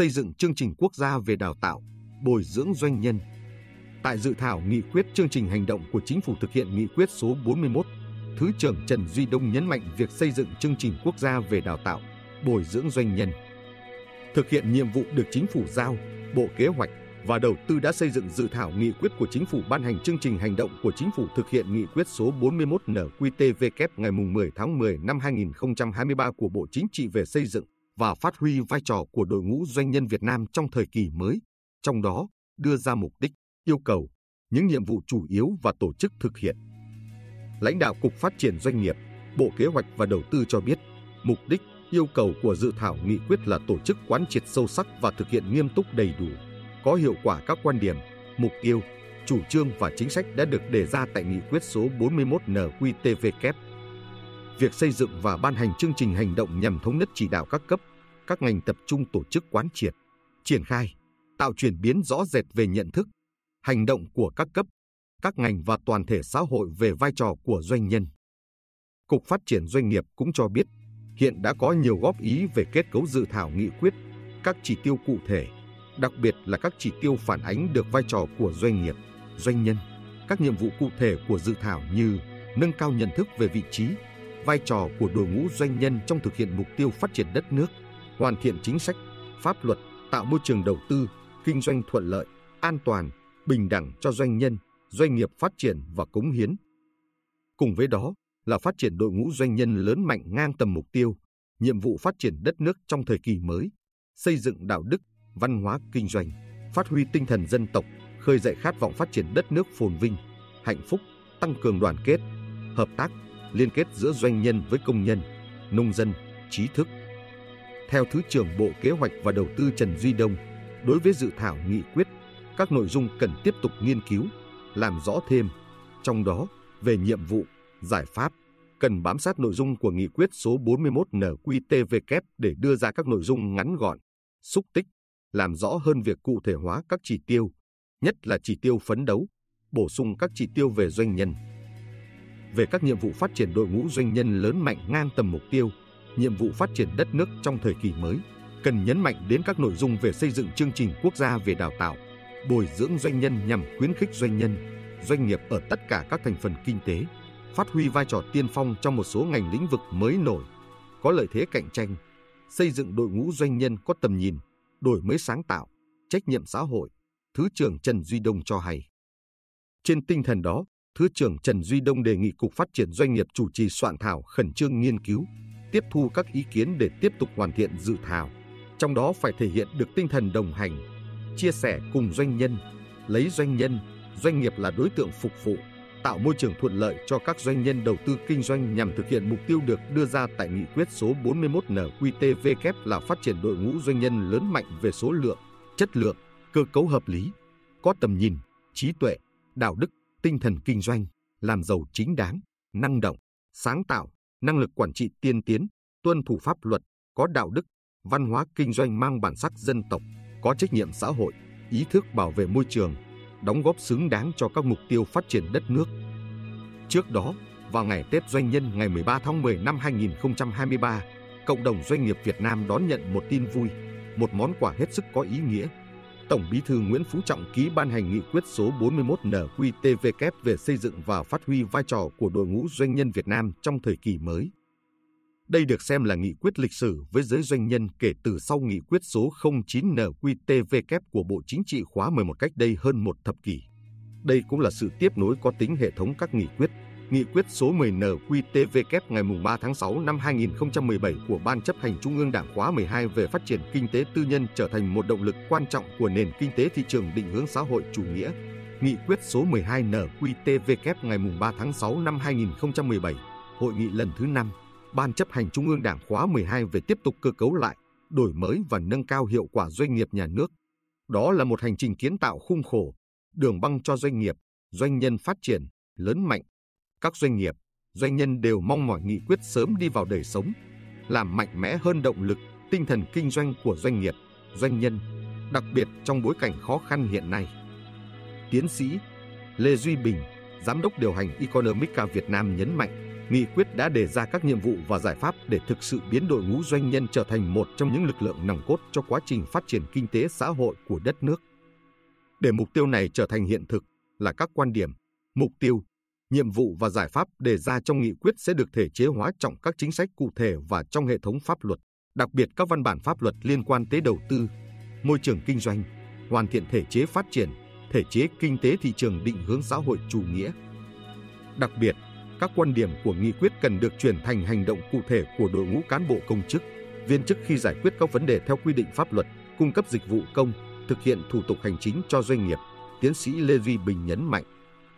xây dựng chương trình quốc gia về đào tạo, bồi dưỡng doanh nhân. Tại dự thảo nghị quyết chương trình hành động của chính phủ thực hiện nghị quyết số 41, Thứ trưởng Trần Duy Đông nhấn mạnh việc xây dựng chương trình quốc gia về đào tạo, bồi dưỡng doanh nhân. Thực hiện nhiệm vụ được chính phủ giao, Bộ Kế hoạch và Đầu tư đã xây dựng dự thảo nghị quyết của chính phủ ban hành chương trình hành động của chính phủ thực hiện nghị quyết số 41 NQTVK ngày 10 tháng 10 năm 2023 của Bộ Chính trị về xây dựng và phát huy vai trò của đội ngũ doanh nhân Việt Nam trong thời kỳ mới, trong đó đưa ra mục đích, yêu cầu, những nhiệm vụ chủ yếu và tổ chức thực hiện. Lãnh đạo Cục Phát triển Doanh nghiệp, Bộ Kế hoạch và Đầu tư cho biết, mục đích, yêu cầu của dự thảo nghị quyết là tổ chức quán triệt sâu sắc và thực hiện nghiêm túc đầy đủ, có hiệu quả các quan điểm, mục tiêu, chủ trương và chính sách đã được đề ra tại nghị quyết số 41 NQTVK. Việc xây dựng và ban hành chương trình hành động nhằm thống nhất chỉ đạo các cấp, các ngành tập trung tổ chức quán triệt, triển khai, tạo chuyển biến rõ rệt về nhận thức, hành động của các cấp, các ngành và toàn thể xã hội về vai trò của doanh nhân. Cục Phát triển Doanh nghiệp cũng cho biết, hiện đã có nhiều góp ý về kết cấu dự thảo nghị quyết, các chỉ tiêu cụ thể, đặc biệt là các chỉ tiêu phản ánh được vai trò của doanh nghiệp, doanh nhân, các nhiệm vụ cụ thể của dự thảo như nâng cao nhận thức về vị trí, vai trò của đội ngũ doanh nhân trong thực hiện mục tiêu phát triển đất nước, hoàn thiện chính sách, pháp luật, tạo môi trường đầu tư, kinh doanh thuận lợi, an toàn, bình đẳng cho doanh nhân, doanh nghiệp phát triển và cống hiến. Cùng với đó là phát triển đội ngũ doanh nhân lớn mạnh ngang tầm mục tiêu, nhiệm vụ phát triển đất nước trong thời kỳ mới, xây dựng đạo đức, văn hóa kinh doanh, phát huy tinh thần dân tộc, khơi dậy khát vọng phát triển đất nước phồn vinh, hạnh phúc, tăng cường đoàn kết, hợp tác, liên kết giữa doanh nhân với công nhân, nông dân, trí thức. Theo Thứ trưởng Bộ Kế hoạch và Đầu tư Trần Duy Đông, đối với dự thảo nghị quyết, các nội dung cần tiếp tục nghiên cứu, làm rõ thêm, trong đó về nhiệm vụ, giải pháp, cần bám sát nội dung của nghị quyết số 41 NQTVK để đưa ra các nội dung ngắn gọn, xúc tích, làm rõ hơn việc cụ thể hóa các chỉ tiêu, nhất là chỉ tiêu phấn đấu, bổ sung các chỉ tiêu về doanh nhân. Về các nhiệm vụ phát triển đội ngũ doanh nhân lớn mạnh ngang tầm mục tiêu, nhiệm vụ phát triển đất nước trong thời kỳ mới, cần nhấn mạnh đến các nội dung về xây dựng chương trình quốc gia về đào tạo, bồi dưỡng doanh nhân nhằm khuyến khích doanh nhân, doanh nghiệp ở tất cả các thành phần kinh tế, phát huy vai trò tiên phong trong một số ngành lĩnh vực mới nổi, có lợi thế cạnh tranh, xây dựng đội ngũ doanh nhân có tầm nhìn, đổi mới sáng tạo, trách nhiệm xã hội, Thứ trưởng Trần Duy Đông cho hay. Trên tinh thần đó, Thứ trưởng Trần Duy Đông đề nghị Cục Phát triển Doanh nghiệp chủ trì soạn thảo khẩn trương nghiên cứu, tiếp thu các ý kiến để tiếp tục hoàn thiện dự thảo. Trong đó phải thể hiện được tinh thần đồng hành, chia sẻ cùng doanh nhân, lấy doanh nhân, doanh nghiệp là đối tượng phục vụ, tạo môi trường thuận lợi cho các doanh nhân đầu tư kinh doanh nhằm thực hiện mục tiêu được đưa ra tại nghị quyết số 41 NQTVK là phát triển đội ngũ doanh nhân lớn mạnh về số lượng, chất lượng, cơ cấu hợp lý, có tầm nhìn, trí tuệ, đạo đức, tinh thần kinh doanh, làm giàu chính đáng, năng động, sáng tạo, năng lực quản trị tiên tiến, tuân thủ pháp luật, có đạo đức, văn hóa kinh doanh mang bản sắc dân tộc, có trách nhiệm xã hội, ý thức bảo vệ môi trường, đóng góp xứng đáng cho các mục tiêu phát triển đất nước. Trước đó, vào ngày Tết Doanh nhân ngày 13 tháng 10 năm 2023, cộng đồng doanh nghiệp Việt Nam đón nhận một tin vui, một món quà hết sức có ý nghĩa. Tổng Bí thư Nguyễn Phú Trọng ký ban hành nghị quyết số 41 NQTVK về xây dựng và phát huy vai trò của đội ngũ doanh nhân Việt Nam trong thời kỳ mới. Đây được xem là nghị quyết lịch sử với giới doanh nhân kể từ sau nghị quyết số 09 NQTVK của Bộ Chính trị khóa 11 cách đây hơn một thập kỷ. Đây cũng là sự tiếp nối có tính hệ thống các nghị quyết. Nghị quyết số 10 NQTVK ngày 3 tháng 6 năm 2017 của Ban chấp hành Trung ương Đảng khóa 12 về phát triển kinh tế tư nhân trở thành một động lực quan trọng của nền kinh tế thị trường định hướng xã hội chủ nghĩa. Nghị quyết số 12 NQTVK ngày 3 tháng 6 năm 2017, hội nghị lần thứ 5 Ban chấp hành Trung ương Đảng khóa 12 về tiếp tục cơ cấu lại, đổi mới và nâng cao hiệu quả doanh nghiệp nhà nước. Đó là một hành trình kiến tạo khung khổ, đường băng cho doanh nghiệp, doanh nhân phát triển, lớn mạnh. Các doanh nghiệp, doanh nhân đều mong mỏi nghị quyết sớm đi vào đời sống, làm mạnh mẽ hơn động lực, tinh thần kinh doanh của doanh nghiệp, doanh nhân, đặc biệt trong bối cảnh khó khăn hiện nay. Tiến sĩ Lê Duy Bình, Giám đốc điều hành Economica Việt Nam nhấn mạnh, nghị quyết đã đề ra các nhiệm vụ và giải pháp để thực sự biến đội ngũ doanh nhân trở thành một trong những lực lượng nòng cốt cho quá trình phát triển kinh tế xã hội của đất nước. Để mục tiêu này trở thành hiện thực là các quan điểm, mục tiêu, nhiệm vụ và giải pháp đề ra trong nghị quyết sẽ được thể chế hóa trong các chính sách cụ thể và trong hệ thống pháp luật, đặc biệt các văn bản pháp luật liên quan tới đầu tư, môi trường kinh doanh, hoàn thiện thể chế phát triển, thể chế kinh tế thị trường định hướng xã hội chủ nghĩa. Đặc biệt, các quan điểm của nghị quyết cần được chuyển thành hành động cụ thể của đội ngũ cán bộ công chức, viên chức khi giải quyết các vấn đề theo quy định pháp luật, cung cấp dịch vụ công, thực hiện thủ tục hành chính cho doanh nghiệp, tiến sĩ Lê Duy Bình nhấn mạnh.